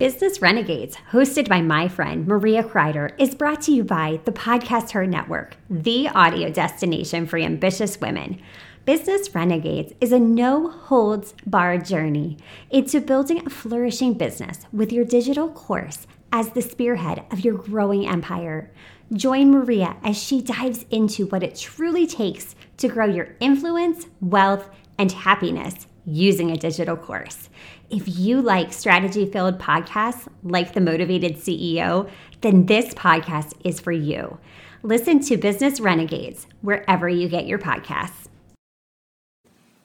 Business Renegades, hosted by my friend Maria Kreider, is brought to you by the Podcast Her Network, the audio destination for ambitious women. Business Renegades is a no holds barred journey into building a flourishing business with your digital course as the spearhead of your growing empire. Join Maria as she dives into what it truly takes to grow your influence, wealth, and happiness using a digital course. If you like strategy filled podcasts like The Motivated CEO, then this podcast is for you. Listen to Business Renegades wherever you get your podcasts.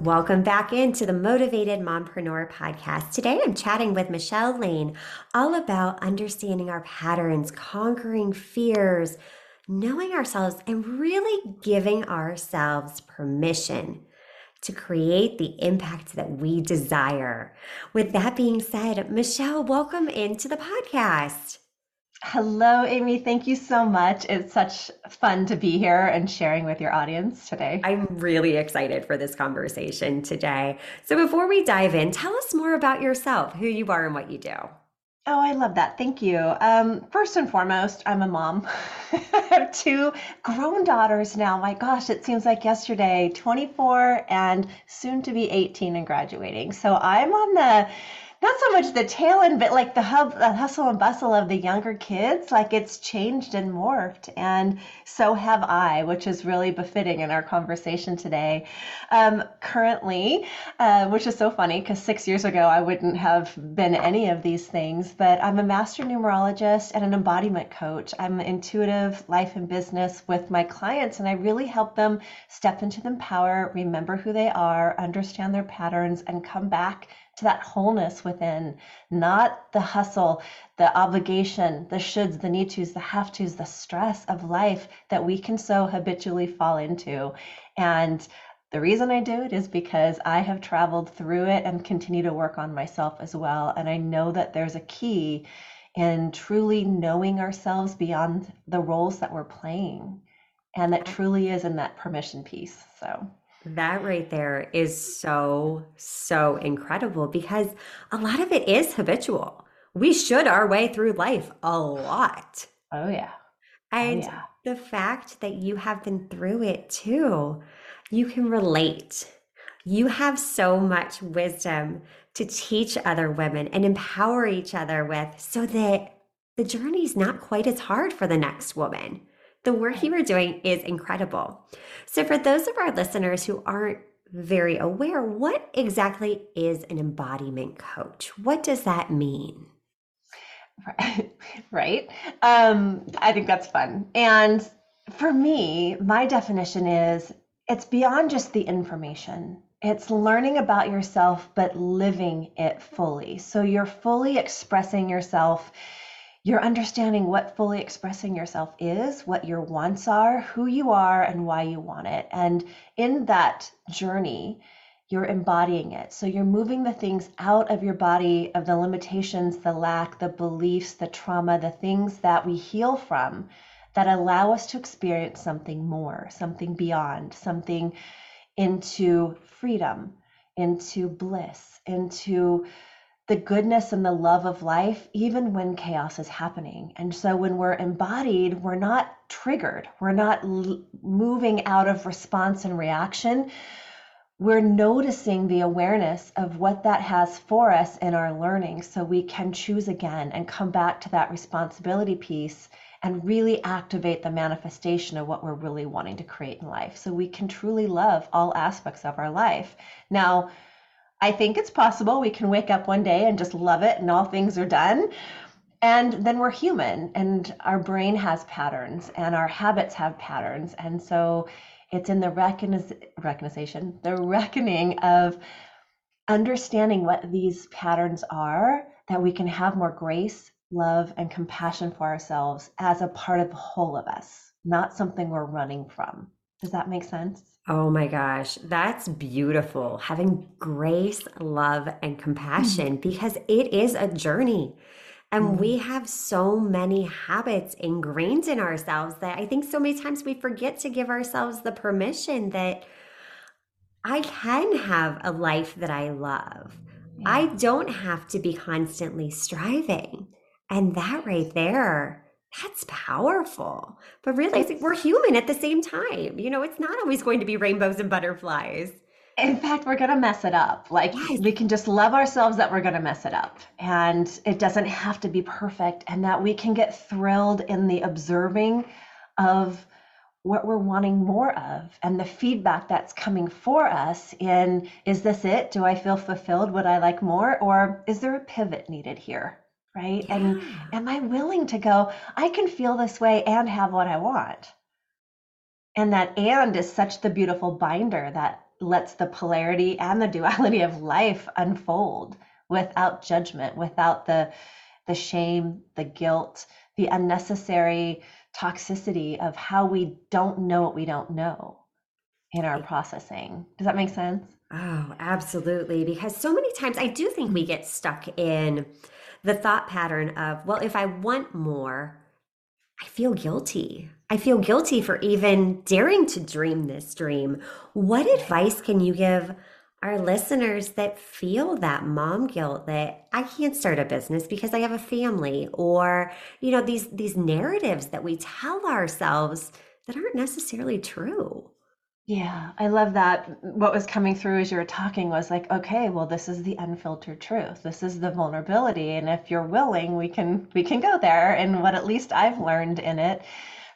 Welcome back into the Motivated Mompreneur podcast. Today I'm chatting with Michele Laine all about understanding our patterns, conquering fears, knowing ourselves, and really giving ourselves permission to create the impact that we desire. With that being said, Michelle, welcome into the podcast. Hello, Amy. Thank you so much. It's such fun to be here and sharing with your audience today. I'm really excited for this conversation today. So, before we dive in, tell us more about yourself, who you are, and what you do. Oh, I love that. Thank you. Um, first and foremost, I'm a mom. I have two grown daughters now. My gosh, it seems like yesterday 24 and soon to be 18 and graduating. So I'm on the not so much the tail end, but like the hub, the hustle and bustle of the younger kids. Like it's changed and morphed, and so have I, which is really befitting in our conversation today. Um, currently, uh, which is so funny because six years ago I wouldn't have been any of these things, but I'm a master numerologist and an embodiment coach. I'm intuitive life and business with my clients, and I really help them step into the power, remember who they are, understand their patterns, and come back to that wholeness within, not the hustle, the obligation, the shoulds, the need tos, the have tos, the stress of life that we can so habitually fall into. And the reason I do it is because I have traveled through it and continue to work on myself as well. And I know that there's a key in truly knowing ourselves beyond the roles that we're playing. And that truly is in that permission piece. So that right there is so, so incredible because a lot of it is habitual. We should our way through life a lot. Oh, yeah. Oh, and oh, yeah. the fact that you have been through it too, you can relate. You have so much wisdom to teach other women and empower each other with so that the journey is not quite as hard for the next woman. The work you are doing is incredible. So, for those of our listeners who aren't very aware, what exactly is an embodiment coach? What does that mean? Right. Um, I think that's fun. And for me, my definition is it's beyond just the information. It's learning about yourself, but living it fully. So you're fully expressing yourself you're understanding what fully expressing yourself is, what your wants are, who you are, and why you want it. And in that journey, you're embodying it. So you're moving the things out of your body, of the limitations, the lack, the beliefs, the trauma, the things that we heal from that allow us to experience something more, something beyond, something into freedom, into bliss, into the goodness and the love of life, even when chaos is happening. And so when we're embodied, we're not triggered, we're not l- moving out of response and reaction. We're noticing the awareness of what that has for us in our learning so we can choose again and come back to that responsibility piece and really activate the manifestation of what we're really wanting to create in life so we can truly love all aspects of our life. Now, I think it's possible we can wake up one day and just love it and all things are done. And then we're human and our brain has patterns and our habits have patterns. And so it's in the recognition, the reckoning of understanding what these patterns are that we can have more grace love, and compassion for ourselves as a part of the whole of us, not something we're running from. Does that make sense? Oh my gosh, that's beautiful. Having grace, love, and compassion mm-hmm. because it is a journey. And mm-hmm. we have so many habits ingrained in ourselves that I think so many times we forget to give ourselves the permission that I can have a life that I love. Yeah. I don't have to be constantly striving. And that right there, that's powerful. But realizing we're human at the same time. You know, it's not always going to be rainbows and butterflies. In fact, we're going to mess it up. Like, yes. we can just love ourselves that we're going to mess it up. And it doesn't have to be perfect. And that we can get thrilled in the observing of what we're wanting more of and the feedback that's coming for us in is this it do i feel fulfilled would i like more or is there a pivot needed here right yeah. and am i willing to go i can feel this way and have what i want and that and is such the beautiful binder that lets the polarity and the duality of life unfold without judgment without the the shame the guilt the unnecessary toxicity of how we don't know what we don't know in our processing. Does that make sense? Oh, absolutely. Because so many times I do think we get stuck in the thought pattern of, well, if I want more, I feel guilty. I feel guilty for even daring to dream this dream. What advice can you give our listeners that feel that mom guilt that I can't start a business because I have a family or you know these these narratives that we tell ourselves that aren't necessarily true. Yeah, I love that. What was coming through as you were talking was like, okay, well, this is the unfiltered truth. This is the vulnerability, and if you're willing, we can we can go there. And what at least I've learned in it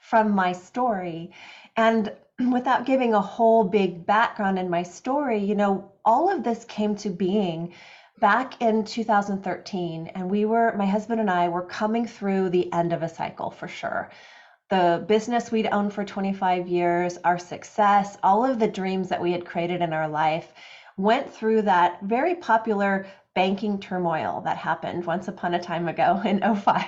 from my story, and without giving a whole big background in my story, you know, all of this came to being back in 2013 and we were my husband and I were coming through the end of a cycle for sure. The business we'd owned for 25 years, our success, all of the dreams that we had created in our life went through that very popular banking turmoil that happened once upon a time ago in 5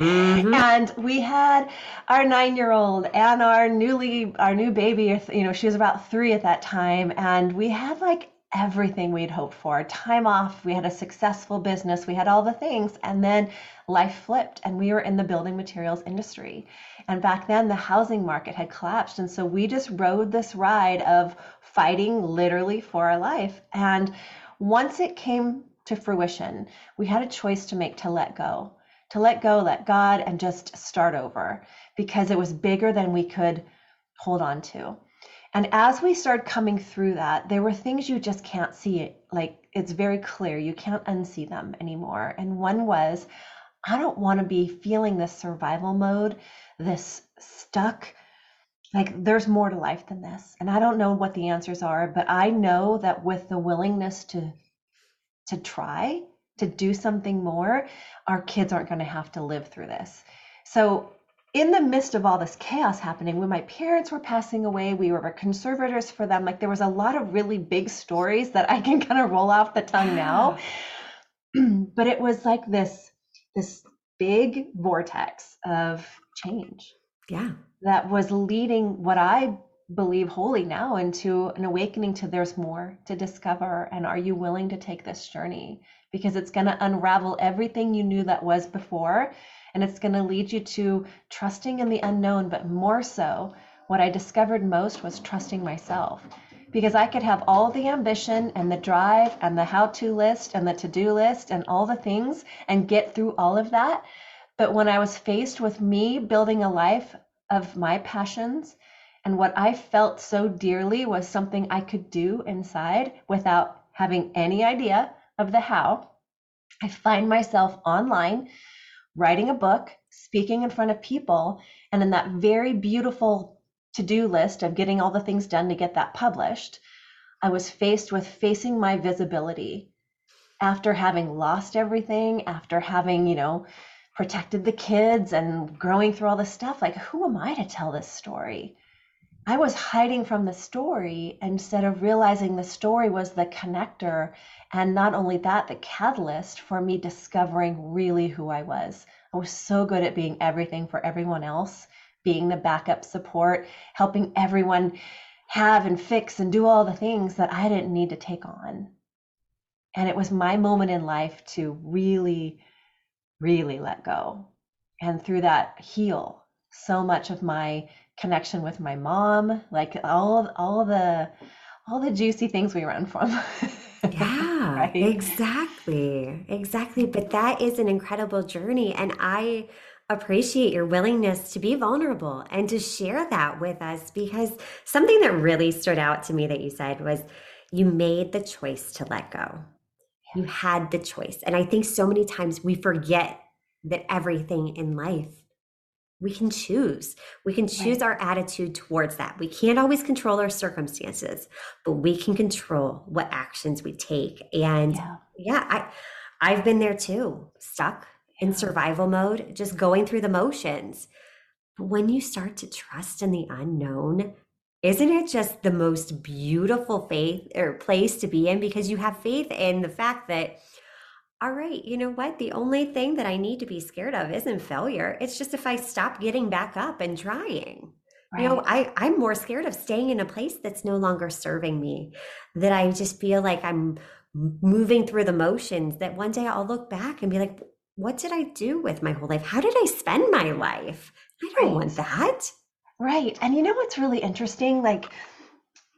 Mm-hmm. and we had our nine year old and our newly our new baby you know she was about three at that time and we had like everything we'd hoped for. Time off we had a successful business we had all the things and then life flipped and we were in the building materials industry. And back then the housing market had collapsed and so we just rode this ride of fighting literally for our life. And once it came to fruition we had a choice to make to let go to let go, let God, and just start over because it was bigger than we could hold on to. And as we started coming through that, there were things you just can't see. Like it's very clear, you can't unsee them anymore. And one was, I don't want to be feeling this survival mode, this stuck. Like there's more to life than this. And I don't know what the answers are, but I know that with the willingness to to try to do something more, our kids aren't going to have to live through this. So, in the midst of all this chaos happening, when my parents were passing away, we were conservators for them. Like there was a lot of really big stories that I can kind of roll off the tongue now. but it was like this this big vortex of change. Yeah. That was leading what I believe wholly now into an awakening to there's more to discover and are you willing to take this journey because it's going to unravel everything you knew that was before. And it's going to lead you to trusting in the unknown, but more so, what I discovered most was trusting myself. Because I could have all the ambition and the drive and the how to list and the to do list and all the things and get through all of that. But when I was faced with me building a life of my passions and what I felt so dearly was something I could do inside without having any idea of the how, I find myself online writing a book, speaking in front of people, and in that very beautiful to do list of getting all the things done to get that published, I was faced with facing my visibility after having lost everything, after having, you know, protected the kids and growing through all this stuff. Like, who am I to tell this story? I was hiding from the story instead of realizing the story was the connector. And not only that, the catalyst for me discovering really who I was. I was so good at being everything for everyone else, being the backup support, helping everyone have and fix and do all the things that I didn't need to take on. And it was my moment in life to really, really let go. And through that, heal so much of my connection with my mom, like all of, all the all the juicy things we run from. yeah, right? exactly. Exactly. But that is an incredible journey. And I appreciate your willingness to be vulnerable and to share that with us because something that really stood out to me that you said was you made the choice to let go. You had the choice. And I think so many times we forget that everything in life we can choose. We can choose right. our attitude towards that. We can't always control our circumstances, but we can control what actions we take. And yeah, yeah I I've been there too, stuck yeah. in survival mode, just going through the motions. But when you start to trust in the unknown, isn't it just the most beautiful faith or place to be in because you have faith in the fact that all right, you know what? The only thing that I need to be scared of isn't failure. It's just if I stop getting back up and trying. Right. You know, I, I'm more scared of staying in a place that's no longer serving me, that I just feel like I'm moving through the motions, that one day I'll look back and be like, what did I do with my whole life? How did I spend my life? I don't right. want that. Right. And you know what's really interesting? Like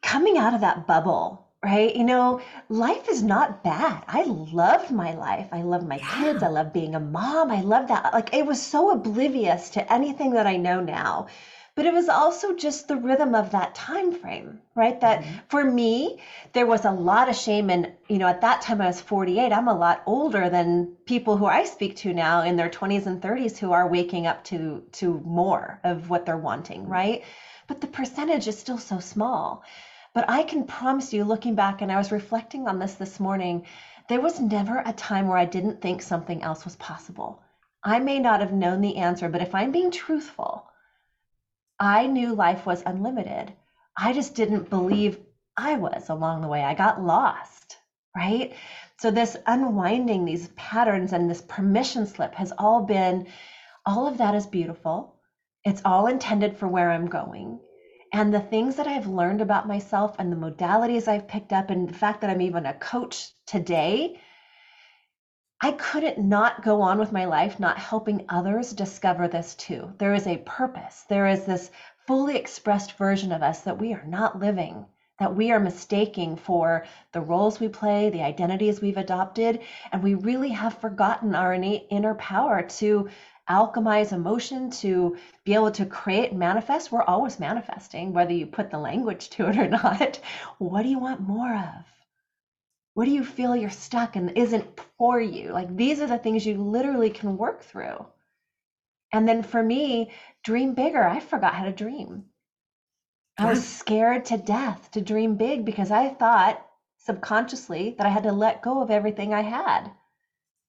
coming out of that bubble right? You know, life is not bad. I loved my life. I love my yeah. kids. I love being a mom. I love that. Like it was so oblivious to anything that I know now. But it was also just the rhythm of that time frame, right? That mm-hmm. for me, there was a lot of shame. And, you know, at that time I was 48. I'm a lot older than people who I speak to now in their 20s and 30s who are waking up to to more of what they're wanting, right? But the percentage is still so small. But I can promise you, looking back, and I was reflecting on this this morning, there was never a time where I didn't think something else was possible. I may not have known the answer, but if I'm being truthful, I knew life was unlimited. I just didn't believe I was along the way. I got lost, right? So, this unwinding these patterns and this permission slip has all been all of that is beautiful. It's all intended for where I'm going. And the things that I've learned about myself and the modalities I've picked up, and the fact that I'm even a coach today, I couldn't not go on with my life not helping others discover this too. There is a purpose, there is this fully expressed version of us that we are not living, that we are mistaking for the roles we play, the identities we've adopted, and we really have forgotten our innate inner power to alchemize emotion, to be able to create, and manifest, we're always manifesting, whether you put the language to it or not. What do you want more of? What do you feel you're stuck and isn't for you? Like these are the things you literally can work through. And then for me, dream bigger. I forgot how to dream. I was scared to death to dream big because I thought subconsciously that I had to let go of everything I had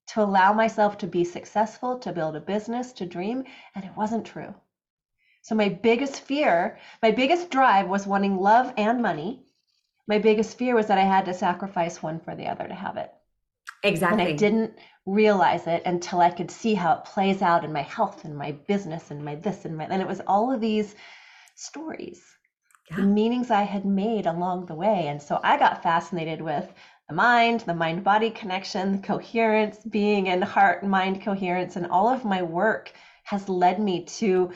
to allow myself to be successful, to build a business, to dream, and it wasn't true. So, my biggest fear, my biggest drive was wanting love and money. My biggest fear was that I had to sacrifice one for the other to have it. Exactly. And I didn't realize it until I could see how it plays out in my health and my business and my this and my, and it was all of these stories, yeah. the meanings I had made along the way. And so I got fascinated with the mind, the mind body connection, coherence, being in heart mind coherence, and all of my work has led me to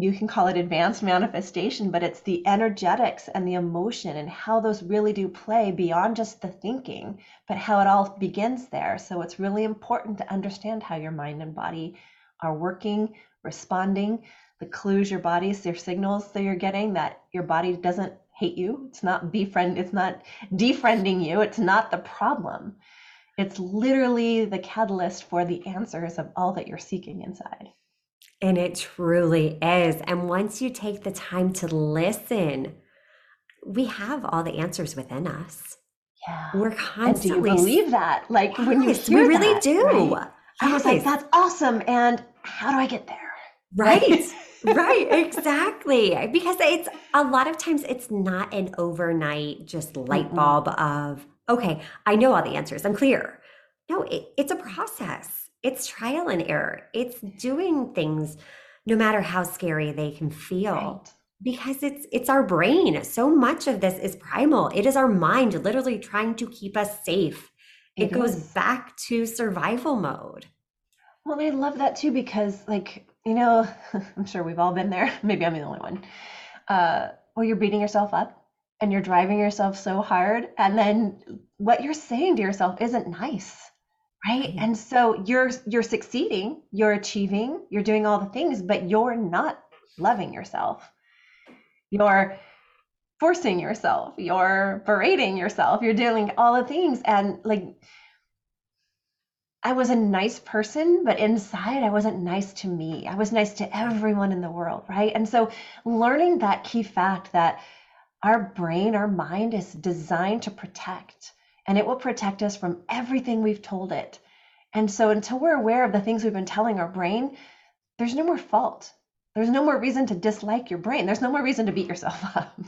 you can call it advanced manifestation, but it's the energetics and the emotion and how those really do play beyond just the thinking, but how it all begins there. So it's really important to understand how your mind and body are working, responding, the clues your body's, their signals that you're getting that your body doesn't hate you. It's not befriend, it's not defriending you. It's not the problem. It's literally the catalyst for the answers of all that you're seeking inside. And it truly is. And once you take the time to listen, we have all the answers within us. Yeah. We're constantly. And do you believe that? Like yes, when you hear we really that, do. Right? I was like, that's awesome. And how do I get there? Right. Right, exactly. Because it's a lot of times it's not an overnight just light bulb mm-hmm. of, okay, I know all the answers, I'm clear. No, it, it's a process. It's trial and error. It's doing things no matter how scary they can feel. Right. Because it's it's our brain. So much of this is primal. It is our mind literally trying to keep us safe. It, it goes back to survival mode. Well, I love that too because like you know, I'm sure we've all been there. Maybe I'm the only one. Uh, well, you're beating yourself up and you're driving yourself so hard. And then what you're saying to yourself isn't nice. Right. And so you're you're succeeding, you're achieving, you're doing all the things, but you're not loving yourself. You're forcing yourself, you're berating yourself, you're doing all the things. And like I was a nice person, but inside I wasn't nice to me. I was nice to everyone in the world, right? And so learning that key fact that our brain, our mind is designed to protect, and it will protect us from everything we've told it. And so until we're aware of the things we've been telling our brain, there's no more fault. There's no more reason to dislike your brain. There's no more reason to beat yourself up.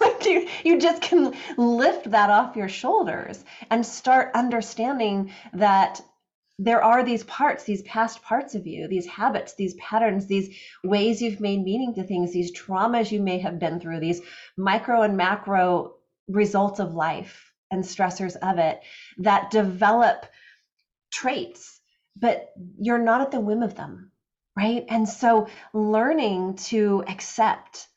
like you, you just can lift that off your shoulders and start understanding that there are these parts, these past parts of you, these habits, these patterns, these ways you've made meaning to things, these traumas you may have been through, these micro and macro results of life and stressors of it that develop traits, but you're not at the whim of them, right? And so learning to accept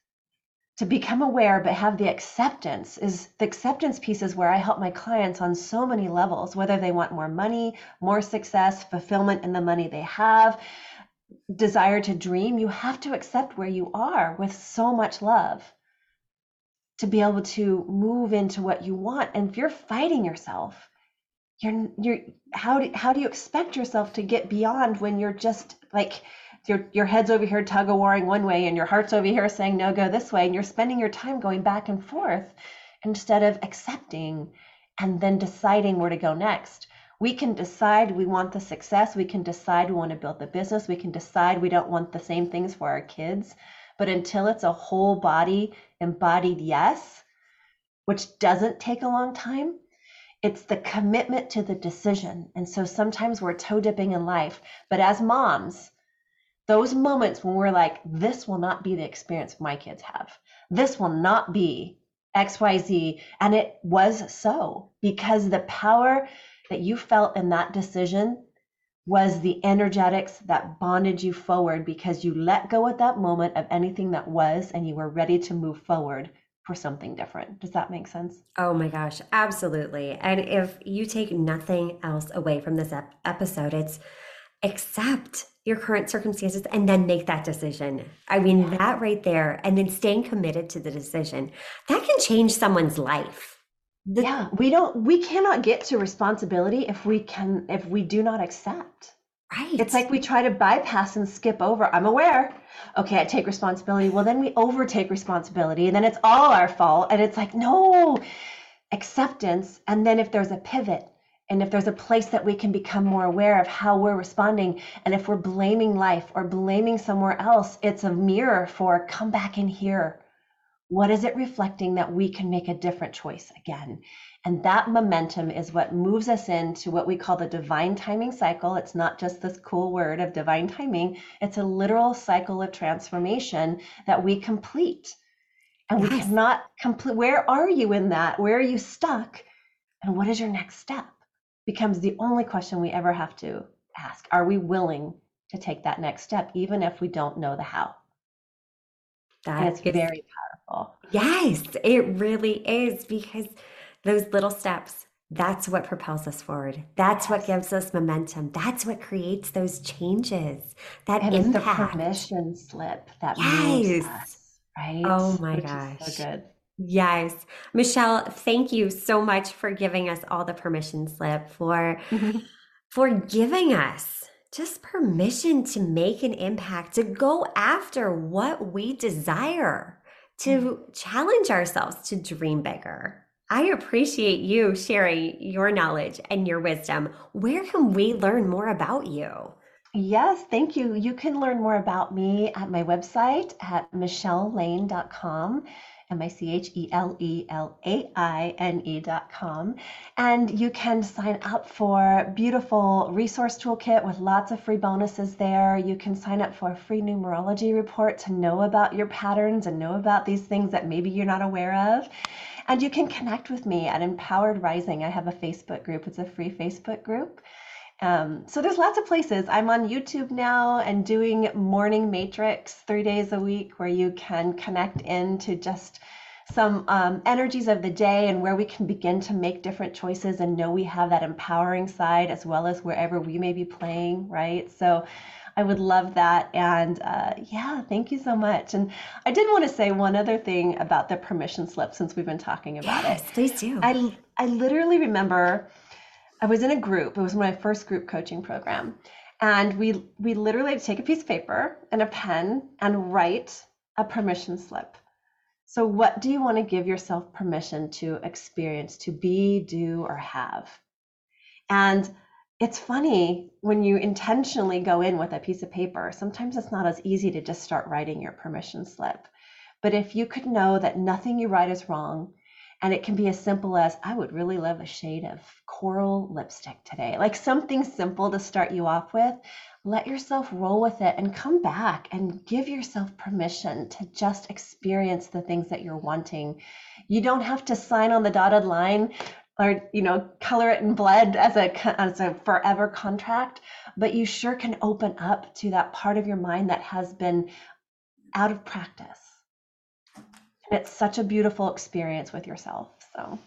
to become aware but have the acceptance is the acceptance piece is where i help my clients on so many levels whether they want more money more success fulfillment in the money they have desire to dream you have to accept where you are with so much love to be able to move into what you want. And if you're fighting yourself you're you're how do, how do you expect yourself to get beyond when you're just like your your head's over here tug of warring one way and your heart's over here saying no go this way and you're spending your time going back and forth instead of accepting and then deciding where to go next. We can decide we want the success. We can decide we want to build the business. We can decide we don't want the same things for our kids. But until it's a whole body embodied yes which doesn't take a long time it's the commitment to the decision. And so sometimes we're toe dipping in life. But as moms those moments when we're like, this will not be the experience my kids have. This will not be XYZ. And it was so because the power that you felt in that decision was the energetics that bonded you forward because you let go at that moment of anything that was and you were ready to move forward for something different. Does that make sense? Oh my gosh, absolutely. And if you take nothing else away from this ep- episode, it's accept your current circumstances and then make that decision. I mean, that right there, and then staying committed to the decision, that can change someone's life. The- yeah, we don't, we cannot get to responsibility if we can, if we do not accept. Right. It's like we try to bypass and skip over. I'm aware. Okay, I take responsibility. Well, then we overtake responsibility and then it's all our fault. And it's like, no, acceptance. And then if there's a pivot, and if there's a place that we can become more aware of how we're responding and if we're blaming life or blaming somewhere else it's a mirror for come back in here. What is it reflecting that we can make a different choice again? And that momentum is what moves us into what we call the divine timing cycle. It's not just this cool word of divine timing. It's a literal cycle of transformation that we complete. And yes. we cannot complete where are you in that? Where are you stuck? And what is your next step becomes the only question we ever have to ask. Are we willing to take that next step, even if we don't know the how? That's very powerful. Yes, it really is because those little steps, that's what propels us forward. That's yes. what gives us momentum. That's what creates those changes. That and impact. It's the permission slip that yes. moves us, right? Oh my Which gosh. so good. Yes. Michele, thank you so much for giving us all the permission slip for mm-hmm. for giving us just permission to make an impact, to go after what we desire, to mm-hmm. challenge ourselves to dream bigger. I appreciate you sharing your knowledge and your wisdom. Where can we learn more about you? Yes, thank you. You can learn more about me at my website at michelelaine.com. M I C H E L E L A I N E dot com. And you can sign up for beautiful resource toolkit with lots of free bonuses there. You can sign up for a free numerology report to know about your patterns and know about these things that maybe you're not aware of. And you can connect with me at Empowered Rising. I have a Facebook group, it's a free Facebook group. Um, so there's lots of places. I'm on YouTube now and doing morning matrix three days a week where you can connect into just some um, energies of the day and where we can begin to make different choices and know we have that empowering side as well as wherever we may be playing, right? So I would love that. And uh, yeah, thank you so much. And I did want to say one other thing about the permission slip since we've been talking about yes, it. Please do. I, I literally remember I was in a group. It was my first group coaching program. And we we literally take a piece of paper and a pen and write a permission slip. So what do you want to give yourself permission to experience, to be, do, or have? And it's funny when you intentionally go in with a piece of paper, sometimes it's not as easy to just start writing your permission slip. But if you could know that nothing you write is wrong, and it can be as simple as, I would really love a shade of coral lipstick today. Like something simple to start you off with. Let yourself roll with it and come back and give yourself permission to just experience the things that you're wanting. You don't have to sign on the dotted line or you know color it in blood as a as a forever contract but you sure can open up to that part of your mind that has been out of practice it's such a beautiful experience with yourself. So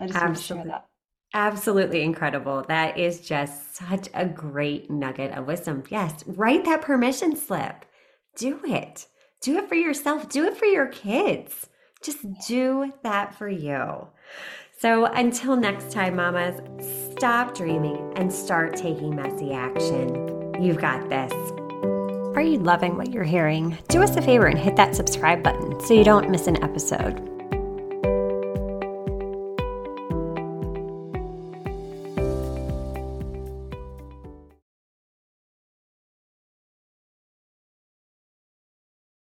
I just want to share that. Absolutely incredible. That is just such a great nugget of wisdom. Yes, write that permission slip. Do it. Do it for yourself. Do it for your kids. Just do that for you. So until next time, mamas, stop dreaming and start taking messy action. You've got this. Are you loving what you're hearing? Do us a favor and hit that subscribe button so you don't miss an episode.